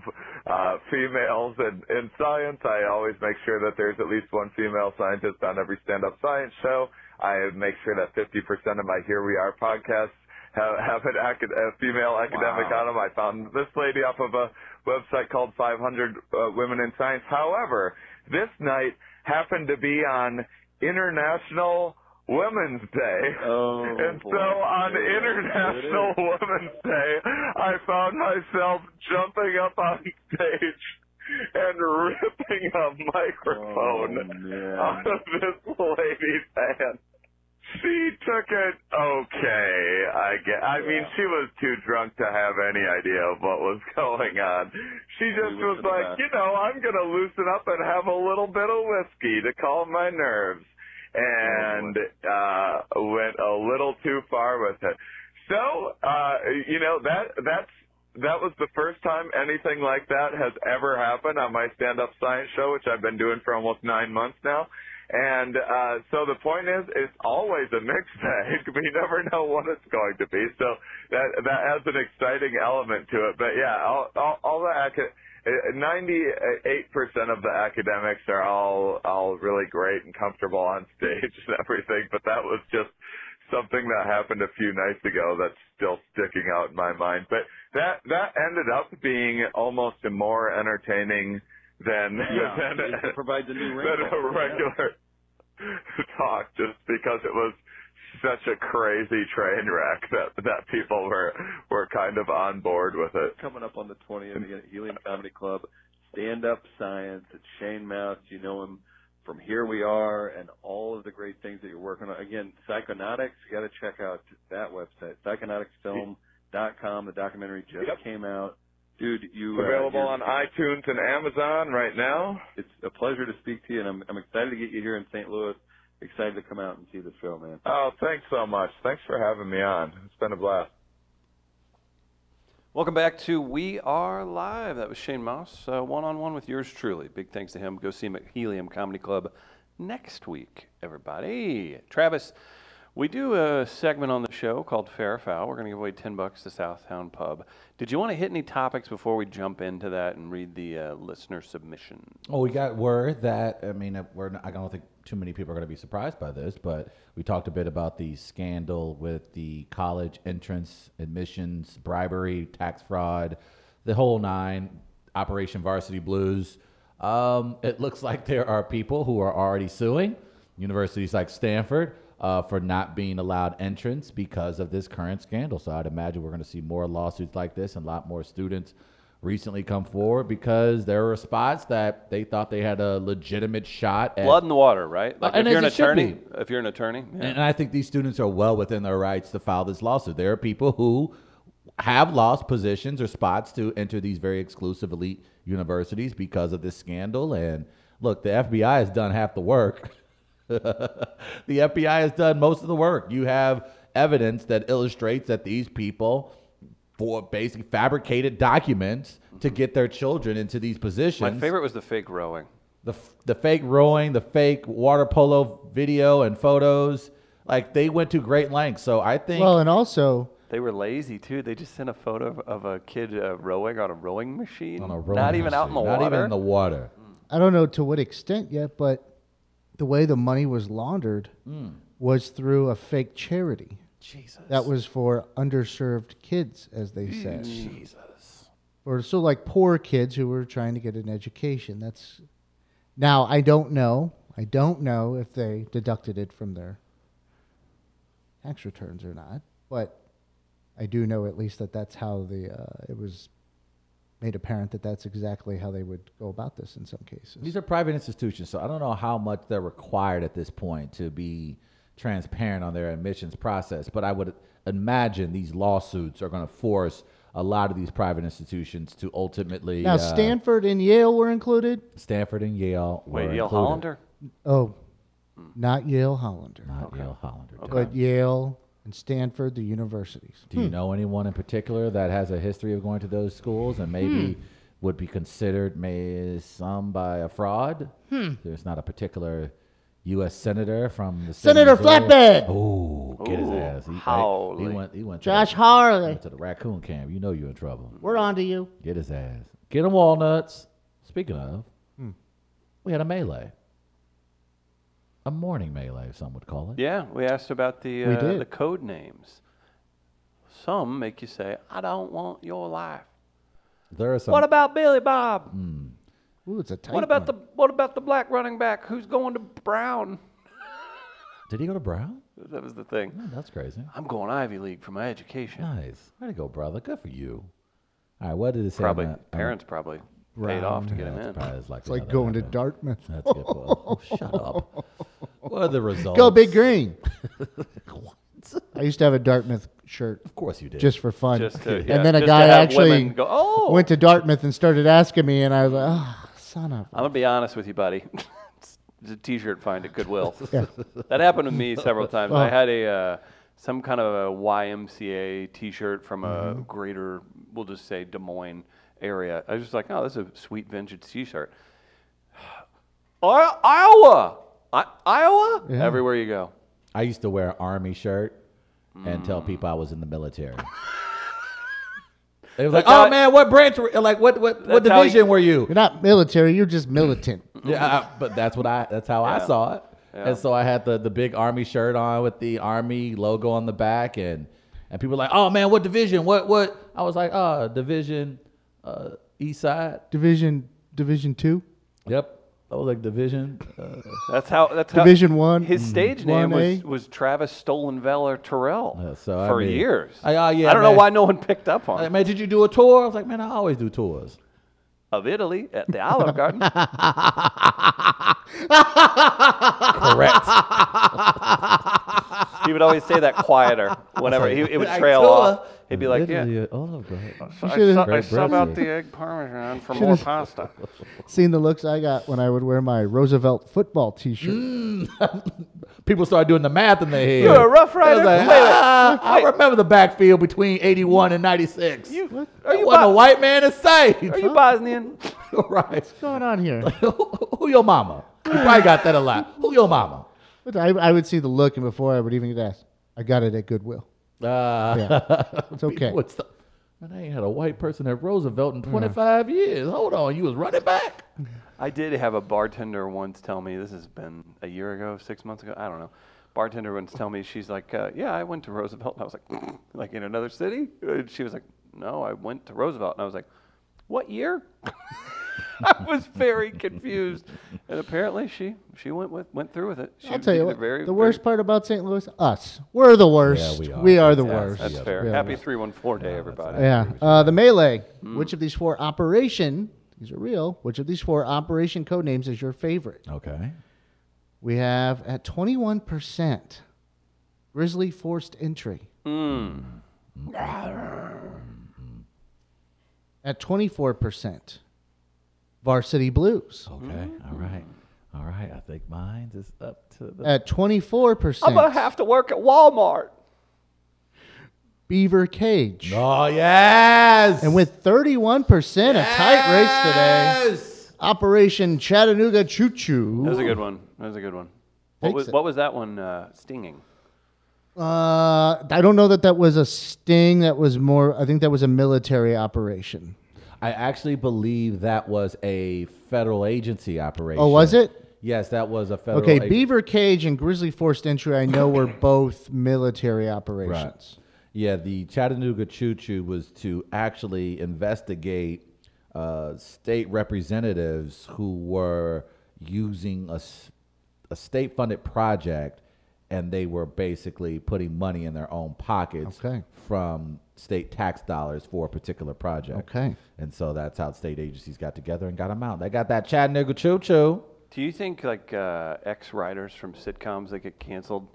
uh, females in, in science. I always make sure that there's at least one female scientist on every stand-up science show. I make sure that 50% of my Here We Are podcasts have, have an acad- a female academic Wow. on them. I found this lady off of a website called 500 uh, Women in Science. However, this night happened to be on International Women's Day. Oh, and boy. so on International Women's Day, I found myself jumping up on stage and ripping a microphone Oh, out of this lady's hand. She took it okay. I get. I mean, she was too drunk to have any idea of what was going on. She just was like, you know, I'm gonna loosen up and have a little bit of whiskey to calm my nerves, and uh went a little too far with it. So, uh, you know, that that's that was the first time anything like that has ever happened on my stand-up science show, which I've been doing for almost nine months now. And uh, so the point is, it's always a mixed bag. We never know what it's going to be. So that that has an exciting element to it. But yeah, all all, all the Ninety-eight percent of the academics are all all really great and comfortable on stage and everything, but that was just something that happened a few nights ago that's still sticking out in my mind. But that that ended up being almost more entertaining than Yeah, than, it provides a new than a regular talk, just because it was such a crazy train wreck that that people were were kind of on board with it. coming up on the 20th again at Helium Comedy Club. Stand Up Science. It's Shane Mauss. You know him from Here We Are and all of the great things that you're working on. Again, Psychonautics. You got to check out that website, psychonauticsfilm.com. The documentary just Yep. came out. Dude, you uh, Available you're- on iTunes and Amazon right now. It's a pleasure to speak to you, and I'm, I'm excited to get you here in St. Louis. Excited to come out and see the show, man. Oh, thanks so much. Thanks for having me on. It's been a blast. Welcome back to We Are Live. That was Shane Mauss, uh, one on one with yours truly. Big thanks to him. Go see him at Helium Comedy Club next week, everybody. Travis, we do a segment on the show called Fair Foul. We're going to give away 10 bucks to Southtown Pub. Did you want to hit any topics before we jump into that and read the uh, listener submission? Oh, we got word that I mean, uh, we're not, I don't think too many people are going to be surprised by this, but we talked a bit about the scandal with the college entrance admissions, bribery, tax fraud, the whole nine, Operation Varsity Blues. Um, it looks like there are people who are already suing universities like Stanford uh, for not being allowed entrance because of this current scandal. So I'd imagine we're going to see more lawsuits like this and a lot more students recently come forward because there were spots that they thought they had a legitimate shot at. Blood in the water, right? Like Uh, if you're an as it should attorney, if you're an attorney, yeah. And I think these students are well within their rights to file this lawsuit. There are people who have lost positions or spots to enter these very exclusive elite universities because of this scandal. And look, the FBI has done half the work. the FBI has done most of the work. You have evidence that illustrates that these people for basically fabricated documents to get their children into these positions. My favorite was the fake rowing. the the fake rowing, the fake water polo video and photos, like they went to great lengths. So I think Well, and also, They were lazy too. They just sent a photo of, of a kid uh, rowing on a rowing machine. on a rowing machine. Not even out in the machine, water. Not even in the water. I don't know to what extent yet, but the way the money was laundered was through a fake charity. Jesus. That was for underserved kids, as they said. Jesus. Or so like poor kids who were trying to get an education. That's now I don't know. I don't know if they deducted it from their tax returns or not, but I do know at least that that's how the uh, it was made apparent that that's exactly how they would go about this in some cases. These are private institutions, so I don't know how much they're required at this point to be transparent on their admissions process. But I would imagine these lawsuits are going to force a lot of these private institutions to ultimately. Now uh, Stanford and Yale were included. Stanford and Yale. Wait, were Yale included. Hollander? Oh, not Yale Hollander, Not Yale Hollander. but Yale and Stanford, the universities. Do you hmm. know anyone in particular that has a history of going to those schools and maybe hmm. would be considered may some by a fraud? Hmm. There's not a particular U.S. senator from the Senator Missouri. Flatbed. Oh, get his Ooh, ass. He, hey, he went. He went. To Josh the, Hawley. went to the raccoon camp. You know you're in trouble. We're on to you. Get his ass. Get him walnuts. Speaking of, Hmm. we had a melee. A morning melee, some would call it. Yeah, we asked about the We uh, did. the code names. Some make you say, "I don't want your life." There are some. What about Billy Bob? Ooh, it's a tight What about one. the what about the black running back who's going to Brown? Did he go to Brown? That was the thing. Oh, that's crazy. I'm going Ivy League for my education. Nice. Way to go, brother. Good for you. All right, what did it say? Probably on that- on- parents probably paid off to Yeah, get him in. probably- it's like, It's like going to. Dartmouth. That's good. Well, oh, shut up. What are the results? Go Big Green. I used to have a Dartmouth shirt Of course you did. just for fun. Just to, yeah, and then a just guy actually go, oh. went to Dartmouth and started asking me, and I was like, oh, son of I'm gonna be honest with you, buddy. it's a T-shirt find at Goodwill. Yeah. That happened to me several times. I Oh. had a uh, some kind of a YMCA T-shirt from a Mm-hmm. greater, we'll just say Des Moines area. I was just like, oh, this is a sweet vintage T-shirt. I- Iowa, I- Iowa. Yeah. Everywhere you go. I used to wear an army shirt and tell Mm. people I was in the military. They was like, That's how "Oh man, what branch? Were, like, what what what division you- were you?" You're not military. You're just militant. Yeah, I- but that's what I. That's how I saw it. Yeah. And so I had the the big army shirt on with the army logo on the back, and and people were like, "Oh man, what division? What what?" I was like, "Oh, division, uh, East Side." Division Division Two, Yep, I was like division. Uh, That's how. That's how. Division One. His stage name 1A. was, was Travis Stolenveller Terrell Yeah, so, I for mean, years. I- uh, yeah, I don't know why no one picked up on like, it. man, did you do a tour? I was like, man, I always do tours. of Italy at the Olive Garden. Correct. he would always say that quieter whenever he, it would trail off. He'd be like, "Yeah, Literally, oh, great. I, should've- sub, I Great sub out breakfast. the egg parmesan for more pasta." Seen the looks I got when I would wear my Roosevelt football T-shirt. Mm. People started doing the math in their head. You're a Rough They was Rider? like, Wait, wait, "Ah, I remember the backfield between 81 and 96. You, There are you wasn't a Bo- white man in sight. are you Bosnian? right. What's going on here? Who your mama? You probably got that a lot. Who your mama? But I, I would see the look, and before I would even get asked, I got it at Goodwill. Uh, It's okay. What's the, man, I ain't had a white person at Roosevelt in 25 years. Hold on, you was running back. I did have a bartender once tell me this has been a year ago, six months ago. I don't know. Bartender once tell me she's like, uh, "Yeah, I went to Roosevelt." And I was like, "Like in another city?" And she was like, "No, I went to Roosevelt." And I was like, "What year?" I was very confused, and apparently she she went with went through with it. She I'll tell you what. very, the worst very- part about St. Louis, us. We're the worst. we are. are the That's- worst. That's Yeah, fair. Happy three one four day, everybody. Yeah. Uh, the melee. Hmm. Which of these four operation? These are real. Which of these four operation code names is your favorite? Okay. We have at twenty one percent. Grizzly forced entry. Hmm. At twenty four percent. Varsity Blues. Okay. All right. All right. I think mine is up to the. At twenty four percent. I'm percent. gonna have to work at Walmart. Beaver Cage. oh, yes. And with thirty one percent, a tight race today. Operation Chattanooga Choo Choo. That was a good one. That was a good one. What was what was that one uh, stinging? Uh, I don't know that that was a sting. That was more. I think that was a military operation. I actually believe that was a federal agency operation. Oh, was it? Yes, that was a federal. Okay, ag- Beaver Cage and Grizzly Forced Entry. I know were both military Right. operations. Yeah, the Chattanooga Choo Choo was to actually investigate uh, state representatives who were using a, a state funded project and they were basically putting money in their own pockets Okay. from state tax dollars for a particular project. Okay. And so that's how state agencies got together and got them out. They got that Chattanooga Choo Choo. Do you think like uh, ex writers from sitcoms that get canceled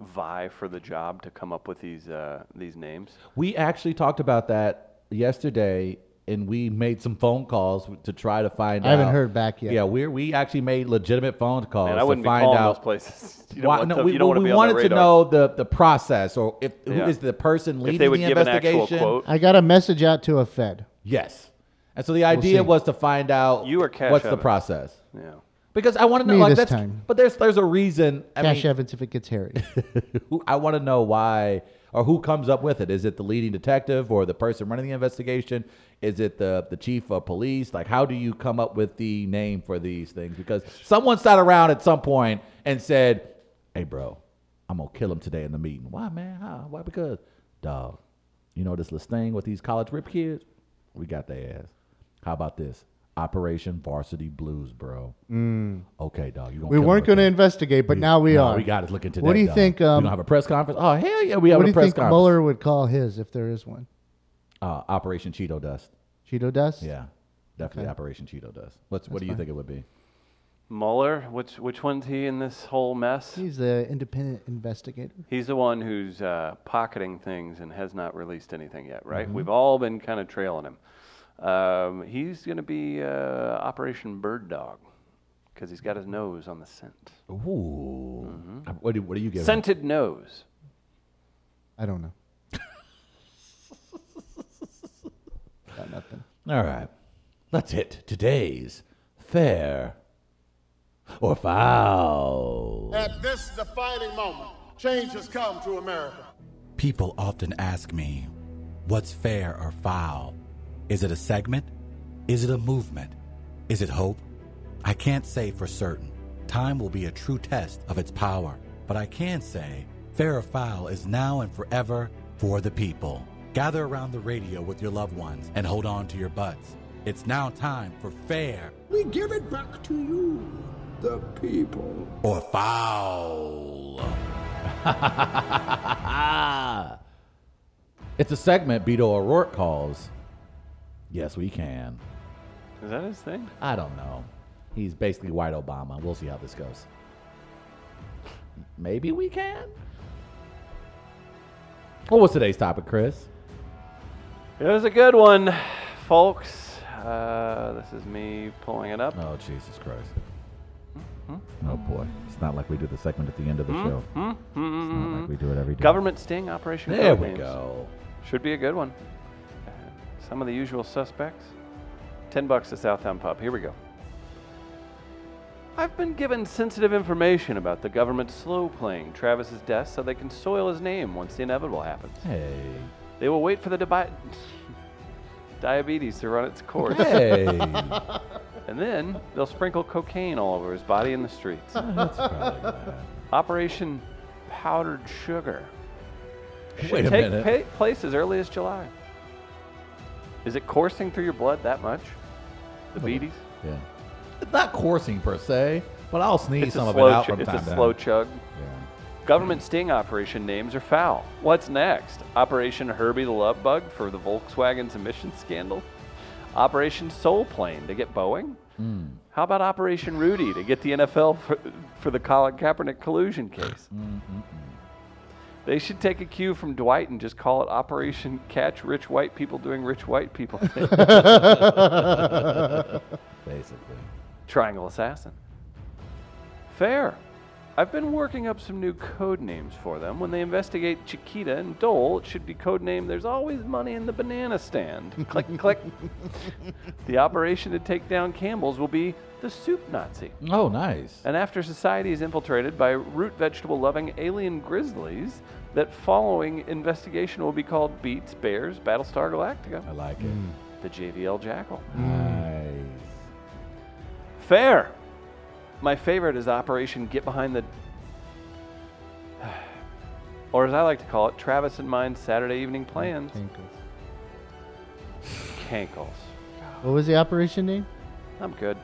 vie for the job to come up with these uh, these names? We actually talked about that yesterday, and we made some phone calls to try to find out. I out. haven't heard back yet. Yeah, we we actually made legitimate phone calls Man, I to wouldn't be find calling out. those places. You don't why- want no, to, we, you don't want we be wanted to know the, the process, or if who Yeah. is the person leading if they would the give an actual investigation. quote. I got a message out to a Fed. Yes, and so the idea see. was to find out You or Cash what's the process. Yeah. Because I want to know, Me like, this that's, time. but there's there's a reason. I Cash mean, Evans if it gets hairy. I want to know why or who comes up with it. Is it the leading detective or the person running the investigation? Is it the the chief of police? Like, how do you come up with the name for these things? Because someone sat around at some point and said, "Hey, bro, I'm gonna kill him today in the meeting." Why, man? How? Why? Because, dog, you know this little thing with these college rip kids? We got their ass. How about this? Operation Varsity Blues, bro. Okay, dog. You we weren't going to investigate, but now we No, are. We got to look into that. What do you dog. think? we Um, gonna have a press conference? Oh hell yeah, we have what a do you press think conference. Mueller would call his if there is one? Uh, Operation Cheeto Dust. Cheeto dust. Yeah, definitely Okay. Operation Cheeto Dust. What's what That's do you fine. think it would be? Mueller, which which one's he in this whole mess? He's the independent investigator. He's the one who's uh, pocketing things and has not released anything yet, right? Mm-hmm. We've all been kind of trailing him. Um, he's going to be uh, Operation Bird Dog because he's got his nose on the scent. Ooh. Mm-hmm. Uh, What do what do you give? him? Scented nose. I don't know. Got nothing. All right, let's hit today's fair or foul. At this defining moment, change has come to America. People often ask me, what's fair or foul? Is it a segment? Is it a movement? Is it hope? I can't say for certain. Time will be a true test of its power. But I can say, fair or foul is now and forever for the people. Gather around the radio with your loved ones and hold on to your butts. It's now time for fair We give it back to you, the people. or foul. it's a segment Beto O'Rourke calls. Yes, we can. Is that his thing? I don't know. He's basically white Obama. We'll see how this goes. Maybe we can. What was today's topic, Chris? It was a good one, folks. Uh, this is me pulling it up. Oh, Jesus Christ. Oh, boy. It's not like we do the segment at the end of the show. It's not like we do it every day. Government sting operation. There we Codenames. go. Should be a good one. Some of the usual suspects. Ten bucks to Southtown Pub. Here we go. I've been given sensitive information about the government slow playing Travis's death so they can soil his name once the inevitable happens. Hey. They will wait for the debi- diabetes to run its course. Hey. And then they'll sprinkle cocaine all over his body in the streets. Oh, that's probably bad. Operation Powdered Sugar. Should Wait a take minute. pa- place as early as July. Is it coursing through your blood that much? The beaties? Yeah. It's not coursing per se, but I'll sneeze It's some of it out from It's time a slow chug. Yeah. Government sting operation names are foul. What's next? Operation Herbie the Love Bug for the Volkswagen's emissions scandal? Operation Soul Plane to get Boeing? Hmm. How about Operation Rudy to get the NFL for, for the Colin Kaepernick collusion case? Mm, mm, mm. They should take a cue from Dwight and just call it Operation Catch Rich White People Doing Rich White People Things. Basically. Triangle Assassin. Fair. I've been working up some new code names for them. When they investigate Chiquita and Dole, it should be codenamed There's Always Money in the Banana Stand. click, click. The operation to take down Campbell's will be the Soup Nazi. Oh, nice. And after society is infiltrated by root vegetable loving alien grizzlies, that following investigation will be called Beets, Bears, Battlestar Galactica, I like it. the JVL Jackal. Nice. Fair. My favorite is Operation Get Behind the. Or as I like to call it, Travis and mine Saturday evening plans. Cankles. What was the operation name? I'm good.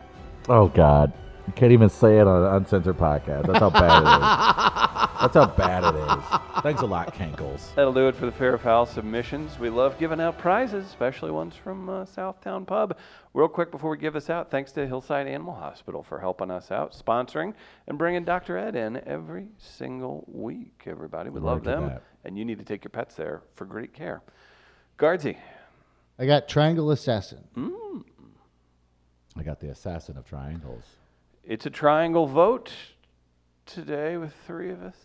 Oh God, you can't even say it on an uncensored podcast. That's how bad it is. That's how bad it is. Thanks a lot, Cankles. That'll do it for the Fair or Foul submissions. We love giving out prizes, especially ones from uh, Southtown Pub. Real quick before we give this out, thanks to Hillside Animal Hospital for helping us out, sponsoring, and bringing Dr. Ed in every single week, everybody. We love them, that. and you need to take your pets there for great care. Guardsy. I got Triangle Assassin. Mm. I got the assassin of triangles. It's a triangle vote today with three of us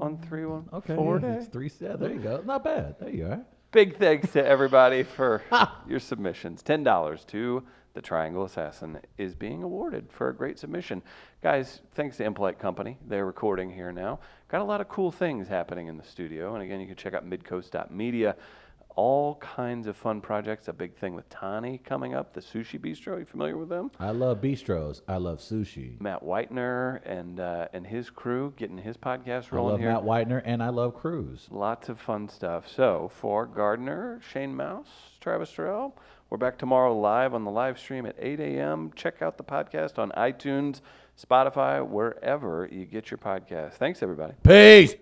on three one Okay, four yeah, day. it's three. Yeah, there you go. Not bad. There you are. Big thanks to everybody for your submissions. Ten dollars to the Triangle Assassin is being awarded for a great submission. Guys, thanks to Impolite Company. They're recording here now. Got a lot of cool things happening in the studio. And again, you can check out midcoast.media. All kinds of fun projects. A big thing with Tani coming up, the Sushi Bistro. You familiar with them? I love bistros. I love sushi. Matt Whitener and uh, and his crew getting his podcast I rolling love here. Matt Whitener and I love Cruz. Lots of fun stuff. So for Gardner, Shane Mauss, Travis Terrell, we're back tomorrow live on the live stream at 8 a.m. Check out the podcast on iTunes, Spotify, wherever you get your podcast. Thanks, everybody. Peace.